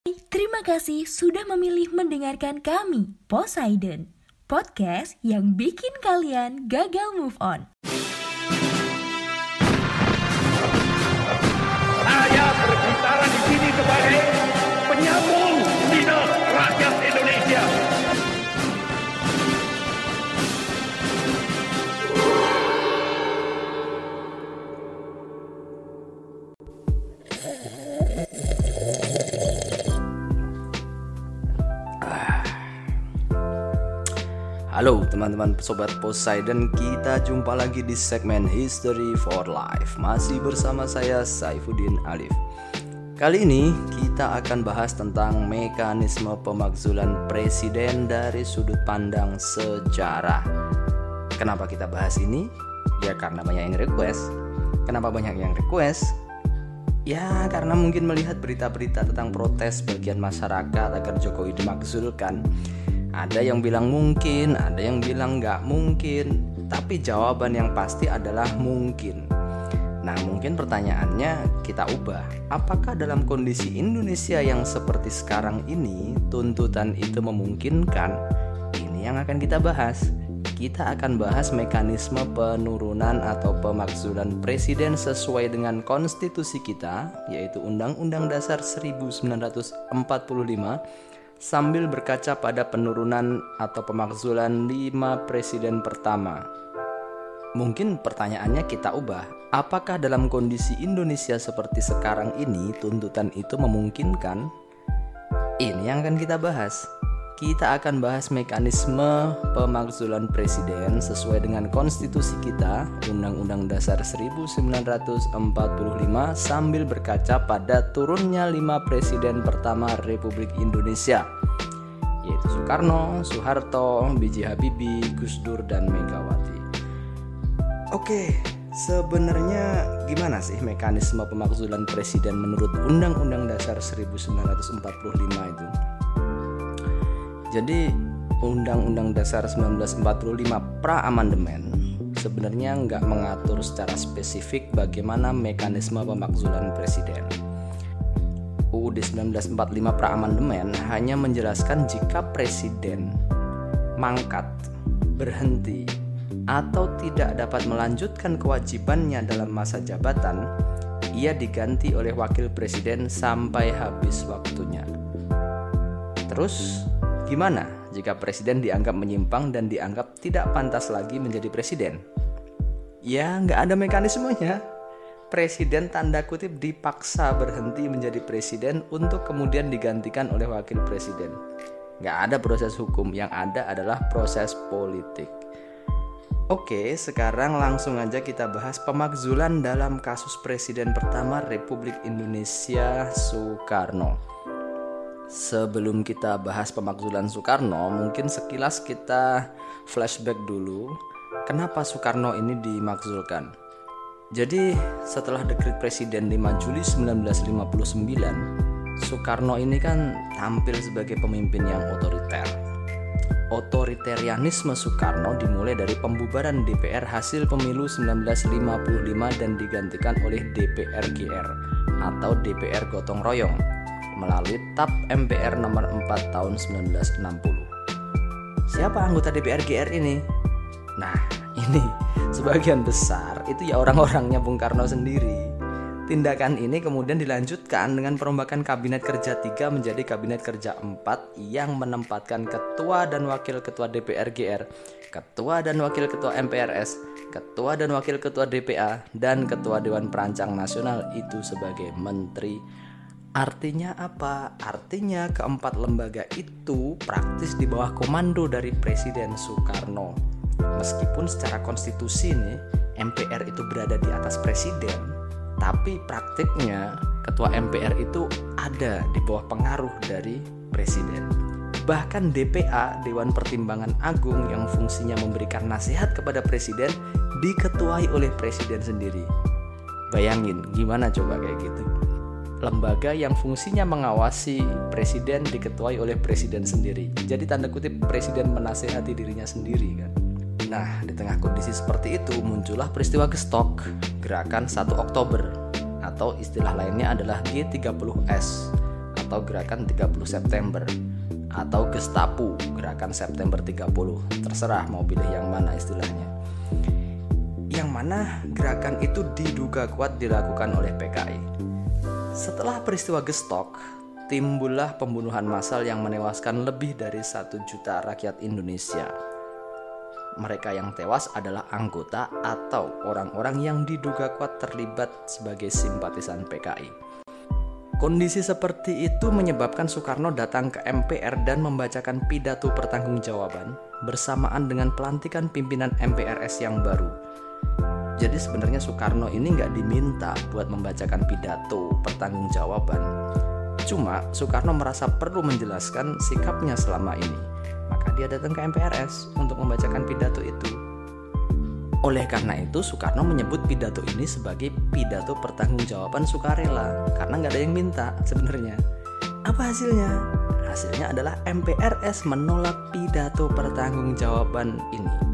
Terima kasih sudah memilih mendengarkan kami, Poseidon, podcast yang bikin kalian gagal move on. Saya berbicara di sini sebagai penyambung lidah rakyat Indonesia. Halo teman-teman sobat Poseidon, kita jumpa lagi di segmen History for Life. Masih bersama saya Saifuddin Alif. Kali ini kita akan bahas tentang mekanisme pemakzulan presiden dari sudut pandang sejarah. Kenapa kita bahas ini? Ya karena banyak yang request. Kenapa banyak yang request? Ya karena mungkin melihat berita-berita tentang protes bagian masyarakat agar Jokowi dimakzulkan ada yang bilang mungkin, ada yang bilang nggak mungkin, tapi jawaban yang pasti adalah mungkin. Nah, mungkin pertanyaannya kita ubah. Apakah dalam kondisi Indonesia yang seperti sekarang ini, tuntutan itu memungkinkan? Ini yang akan kita bahas. Kita akan bahas mekanisme penurunan atau pemakzulan presiden sesuai dengan konstitusi kita, yaitu Undang-Undang Dasar 1945 sambil berkaca pada penurunan atau pemakzulan lima presiden pertama. Mungkin pertanyaannya kita ubah, apakah dalam kondisi Indonesia seperti sekarang ini tuntutan itu memungkinkan? Ini yang akan kita bahas. Kita akan bahas mekanisme pemakzulan presiden sesuai dengan konstitusi kita, Undang-Undang Dasar 1945 sambil berkaca pada turunnya lima presiden pertama Republik Indonesia, yaitu Soekarno, Soeharto, B.J. Habibie, Gus Dur, dan Megawati. Oke, sebenarnya gimana sih mekanisme pemakzulan presiden menurut Undang-Undang Dasar 1945 itu? Jadi Undang-Undang Dasar 1945 pra amandemen sebenarnya nggak mengatur secara spesifik bagaimana mekanisme pemakzulan presiden. UUD 1945 pra amandemen hanya menjelaskan jika presiden mangkat, berhenti, atau tidak dapat melanjutkan kewajibannya dalam masa jabatan, ia diganti oleh wakil presiden sampai habis waktunya. Terus, Gimana jika presiden dianggap menyimpang dan dianggap tidak pantas lagi menjadi presiden? Ya, nggak ada mekanismenya. Presiden tanda kutip dipaksa berhenti menjadi presiden untuk kemudian digantikan oleh wakil presiden. Nggak ada proses hukum, yang ada adalah proses politik. Oke, sekarang langsung aja kita bahas pemakzulan dalam kasus presiden pertama Republik Indonesia Soekarno. Sebelum kita bahas pemakzulan Soekarno, mungkin sekilas kita flashback dulu kenapa Soekarno ini dimakzulkan. Jadi, setelah dekret Presiden 5 Juli 1959, Soekarno ini kan tampil sebagai pemimpin yang otoriter. Otoritarianisme Soekarno dimulai dari pembubaran DPR hasil pemilu 1955 dan digantikan oleh DPR GR atau DPR gotong royong melalui TAP MPR nomor 4 tahun 1960. Siapa anggota DPR GR ini? Nah, ini sebagian besar itu ya orang-orangnya Bung Karno sendiri. Tindakan ini kemudian dilanjutkan dengan perombakan Kabinet Kerja 3 menjadi Kabinet Kerja 4 yang menempatkan Ketua dan Wakil Ketua DPR GR, Ketua dan Wakil Ketua MPRS, Ketua dan Wakil Ketua DPA, dan Ketua Dewan Perancang Nasional itu sebagai Menteri Artinya apa? Artinya keempat lembaga itu praktis di bawah komando dari Presiden Soekarno. Meskipun secara konstitusi nih MPR itu berada di atas presiden, tapi praktiknya ketua MPR itu ada di bawah pengaruh dari presiden. Bahkan DPA, Dewan Pertimbangan Agung yang fungsinya memberikan nasihat kepada presiden diketuai oleh presiden sendiri. Bayangin gimana coba kayak gitu lembaga yang fungsinya mengawasi presiden diketuai oleh presiden sendiri. Jadi tanda kutip presiden menasehati dirinya sendiri kan. Nah, di tengah kondisi seperti itu muncullah peristiwa gestok gerakan 1 Oktober. Atau istilah lainnya adalah G30S atau gerakan 30 September. Atau Gestapo gerakan September 30 terserah mau pilih yang mana istilahnya. Yang mana gerakan itu diduga kuat dilakukan oleh PKI setelah peristiwa Gestok timbullah pembunuhan massal yang menewaskan lebih dari satu juta rakyat Indonesia mereka yang tewas adalah anggota atau orang-orang yang diduga kuat terlibat sebagai simpatisan PKI. Kondisi seperti itu menyebabkan Soekarno datang ke MPR dan membacakan pidato pertanggungjawaban bersamaan dengan pelantikan pimpinan MPRS yang baru. Jadi sebenarnya Soekarno ini nggak diminta buat membacakan pidato pertanggungjawaban. Cuma Soekarno merasa perlu menjelaskan sikapnya selama ini. Maka dia datang ke MPRS untuk membacakan pidato itu. Oleh karena itu, Soekarno menyebut pidato ini sebagai pidato pertanggungjawaban sukarela karena nggak ada yang minta sebenarnya. Apa hasilnya? Hasilnya adalah MPRS menolak pidato pertanggungjawaban ini.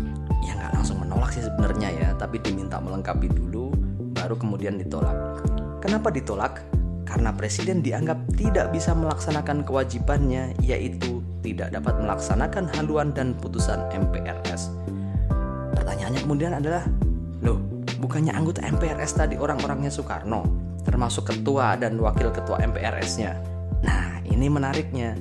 Sih sebenarnya ya, tapi diminta melengkapi dulu, baru kemudian ditolak. Kenapa ditolak? Karena presiden dianggap tidak bisa melaksanakan kewajibannya, yaitu tidak dapat melaksanakan haluan dan putusan MPRS Pertanyaannya kemudian adalah, loh, bukannya anggota MPRS tadi orang-orangnya Soekarno, termasuk ketua dan wakil ketua MPRS-nya. Nah, ini menariknya.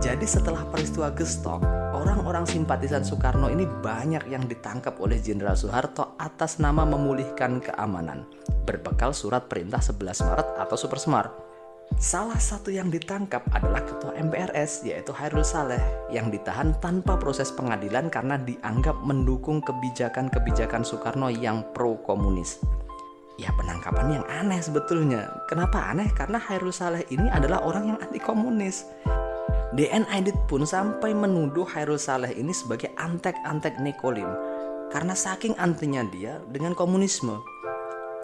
Jadi setelah peristiwa Gestok, orang-orang simpatisan Soekarno ini banyak yang ditangkap oleh Jenderal Soeharto atas nama memulihkan keamanan, berbekal surat perintah 11 Maret atau Super Smart. Salah satu yang ditangkap adalah ketua MPRS yaitu Hairul Saleh yang ditahan tanpa proses pengadilan karena dianggap mendukung kebijakan-kebijakan Soekarno yang pro-komunis. Ya penangkapan yang aneh sebetulnya. Kenapa aneh? Karena Hairul Saleh ini adalah orang yang anti komunis. DN Aidit pun sampai menuduh Hairul Saleh ini sebagai antek-antek Nikolim karena saking antinya dia dengan komunisme.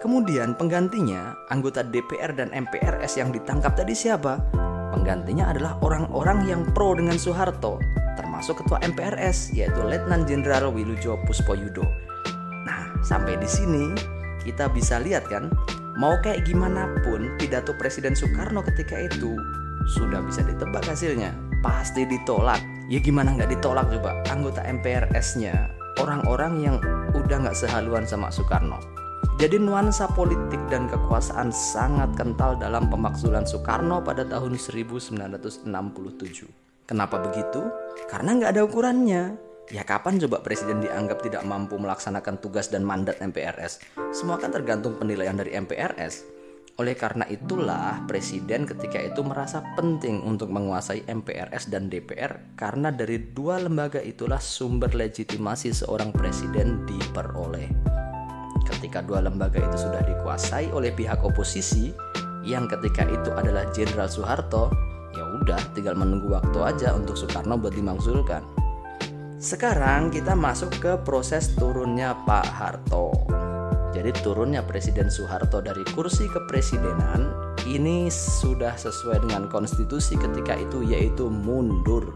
Kemudian penggantinya, anggota DPR dan MPRS yang ditangkap tadi siapa? Penggantinya adalah orang-orang yang pro dengan Soeharto, termasuk ketua MPRS yaitu Letnan Jenderal Wilujo Puspoyudo. Nah, sampai di sini kita bisa lihat kan, mau kayak gimana pun pidato Presiden Soekarno ketika itu sudah bisa ditebak hasilnya. Pasti ditolak. Ya gimana nggak ditolak coba anggota MPRS-nya orang-orang yang udah nggak sehaluan sama Soekarno. Jadi nuansa politik dan kekuasaan sangat kental dalam pemakzulan Soekarno pada tahun 1967. Kenapa begitu? Karena nggak ada ukurannya. Ya kapan coba presiden dianggap tidak mampu melaksanakan tugas dan mandat MPRS? Semua kan tergantung penilaian dari MPRS. Oleh karena itulah presiden ketika itu merasa penting untuk menguasai MPRS dan DPR karena dari dua lembaga itulah sumber legitimasi seorang presiden diperoleh. Ketika dua lembaga itu sudah dikuasai oleh pihak oposisi yang ketika itu adalah Jenderal Soeharto, ya udah tinggal menunggu waktu aja untuk Soekarno buat dimakzulkan. Sekarang kita masuk ke proses turunnya Pak Harto. Jadi turunnya Presiden Soeharto dari kursi kepresidenan ini sudah sesuai dengan konstitusi ketika itu yaitu mundur.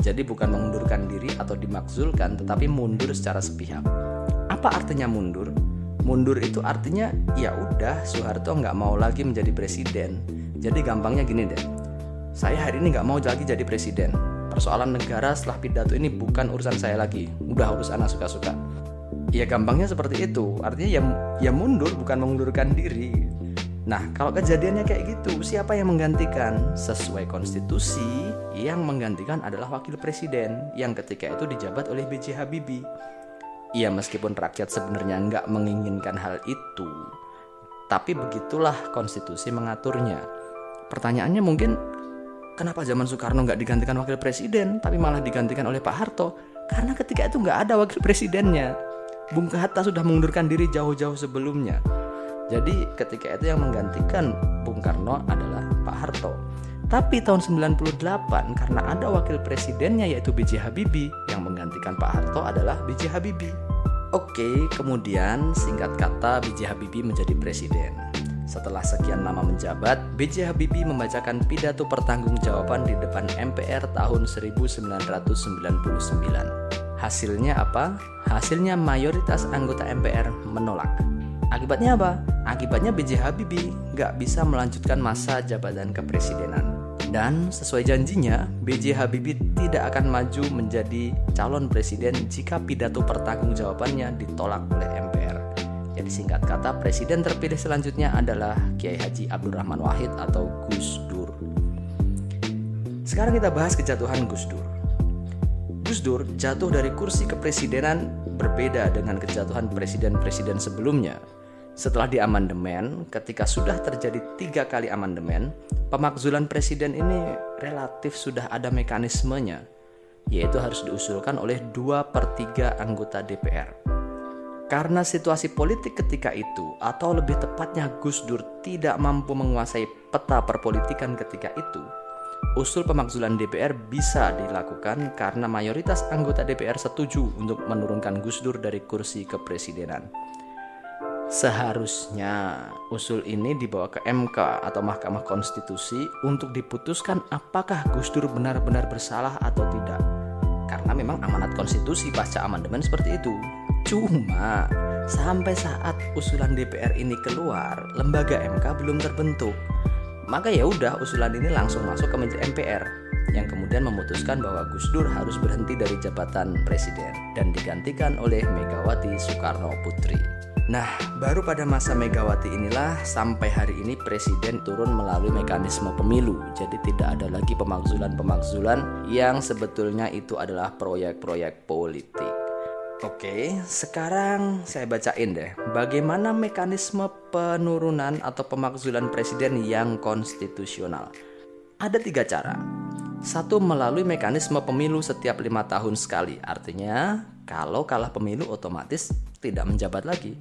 Jadi bukan mengundurkan diri atau dimakzulkan tetapi mundur secara sepihak. Apa artinya mundur? Mundur itu artinya ya udah Soeharto nggak mau lagi menjadi presiden. Jadi gampangnya gini deh. Saya hari ini nggak mau lagi jadi presiden. Persoalan negara setelah pidato ini bukan urusan saya lagi. Udah urus anak suka-suka. Ya gampangnya seperti itu. Artinya ya ya mundur bukan mengundurkan diri. Nah, kalau kejadiannya kayak gitu, siapa yang menggantikan? Sesuai konstitusi, yang menggantikan adalah wakil presiden yang ketika itu dijabat oleh B.J. Habibie. Ya meskipun rakyat sebenarnya nggak menginginkan hal itu, tapi begitulah konstitusi mengaturnya. Pertanyaannya mungkin kenapa zaman Soekarno nggak digantikan wakil presiden, tapi malah digantikan oleh Pak Harto? Karena ketika itu nggak ada wakil presidennya. Bung Hatta sudah mengundurkan diri jauh-jauh sebelumnya. Jadi ketika itu yang menggantikan Bung Karno adalah Pak Harto. Tapi tahun 98 karena ada wakil presidennya yaitu B.J. Habibie yang menggantikan Pak Harto adalah B.J. Habibie. Oke, kemudian singkat kata B.J. Habibie menjadi presiden. Setelah sekian lama menjabat, B.J. Habibie membacakan pidato pertanggungjawaban di depan MPR tahun 1999. Hasilnya apa? Hasilnya mayoritas anggota MPR menolak. Akibatnya apa? Akibatnya B.J. Habibie nggak bisa melanjutkan masa jabatan kepresidenan. Dan sesuai janjinya, B.J. Habibie tidak akan maju menjadi calon presiden jika pidato pertanggungjawabannya ditolak oleh MPR. Jadi singkat kata, presiden terpilih selanjutnya adalah Kiai Haji Abdurrahman Wahid atau Gus Dur. Sekarang kita bahas kejatuhan Gus Dur. Gus Dur jatuh dari kursi kepresidenan berbeda dengan kejatuhan presiden-presiden sebelumnya setelah diamandemen, ketika sudah terjadi tiga kali amandemen, pemakzulan presiden ini relatif sudah ada mekanismenya, yaitu harus diusulkan oleh dua per tiga anggota DPR. Karena situasi politik ketika itu, atau lebih tepatnya Gus Dur tidak mampu menguasai peta perpolitikan ketika itu, usul pemakzulan DPR bisa dilakukan karena mayoritas anggota DPR setuju untuk menurunkan Gus Dur dari kursi kepresidenan. Seharusnya usul ini dibawa ke MK atau Mahkamah Konstitusi untuk diputuskan apakah Gus Dur benar-benar bersalah atau tidak. Karena memang amanat konstitusi pasca amandemen seperti itu. Cuma sampai saat usulan DPR ini keluar, lembaga MK belum terbentuk. Maka ya udah usulan ini langsung masuk ke Menteri MPR yang kemudian memutuskan bahwa Gus Dur harus berhenti dari jabatan presiden dan digantikan oleh Megawati Soekarno Putri. Nah, baru pada masa Megawati inilah sampai hari ini presiden turun melalui mekanisme pemilu. Jadi tidak ada lagi pemakzulan-pemakzulan yang sebetulnya itu adalah proyek-proyek politik. Oke, sekarang saya bacain deh bagaimana mekanisme penurunan atau pemakzulan presiden yang konstitusional. Ada tiga cara. Satu melalui mekanisme pemilu setiap lima tahun sekali, artinya kalau kalah pemilu otomatis tidak menjabat lagi.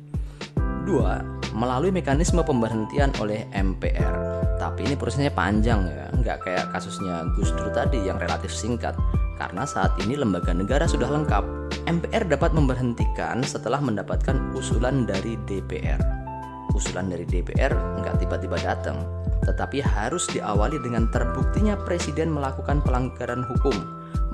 Dua, melalui mekanisme pemberhentian oleh MPR. Tapi ini prosesnya panjang ya, nggak kayak kasusnya Gus Dur tadi yang relatif singkat. Karena saat ini lembaga negara sudah lengkap. MPR dapat memberhentikan setelah mendapatkan usulan dari DPR. Usulan dari DPR nggak tiba-tiba datang, tetapi harus diawali dengan terbuktinya presiden melakukan pelanggaran hukum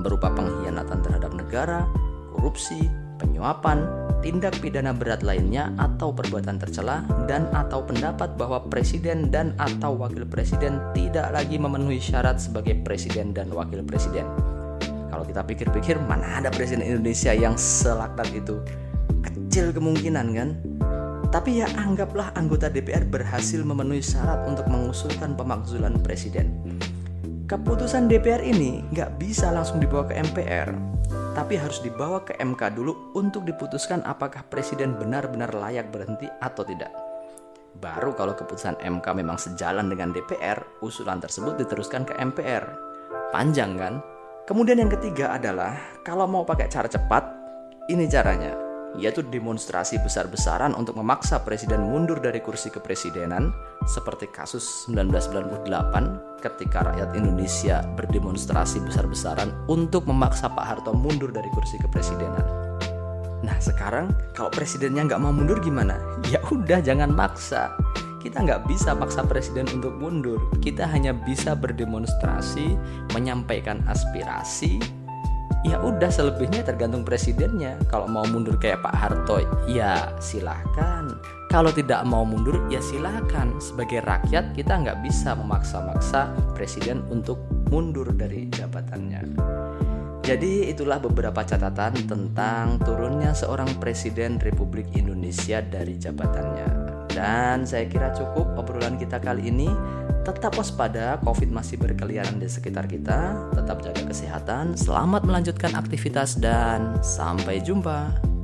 berupa pengkhianatan terhadap negara, korupsi, penyuapan, tindak pidana berat lainnya atau perbuatan tercela dan atau pendapat bahwa presiden dan atau wakil presiden tidak lagi memenuhi syarat sebagai presiden dan wakil presiden. Kalau kita pikir-pikir mana ada presiden Indonesia yang selaknat itu? Kecil kemungkinan kan? Tapi ya anggaplah anggota DPR berhasil memenuhi syarat untuk mengusulkan pemakzulan presiden. Keputusan DPR ini nggak bisa langsung dibawa ke MPR, tapi harus dibawa ke MK dulu untuk diputuskan apakah presiden benar-benar layak berhenti atau tidak. Baru kalau keputusan MK memang sejalan dengan DPR, usulan tersebut diteruskan ke MPR. Panjang kan? Kemudian yang ketiga adalah kalau mau pakai cara cepat, ini caranya yaitu demonstrasi besar-besaran untuk memaksa presiden mundur dari kursi kepresidenan seperti kasus 1998 ketika rakyat Indonesia berdemonstrasi besar-besaran untuk memaksa Pak Harto mundur dari kursi kepresidenan. Nah sekarang kalau presidennya nggak mau mundur gimana? Ya udah jangan maksa. Kita nggak bisa paksa presiden untuk mundur. Kita hanya bisa berdemonstrasi, menyampaikan aspirasi, ya udah selebihnya tergantung presidennya. Kalau mau mundur kayak Pak Harto ya silahkan kalau tidak mau mundur ya silahkan sebagai rakyat kita nggak bisa memaksa-maksa presiden untuk mundur dari jabatannya. Jadi itulah beberapa catatan tentang turunnya seorang presiden Republik Indonesia dari jabatannya dan saya kira cukup obrolan kita kali ini Tetap waspada, COVID masih berkeliaran di sekitar kita. Tetap jaga kesehatan, selamat melanjutkan aktivitas, dan sampai jumpa.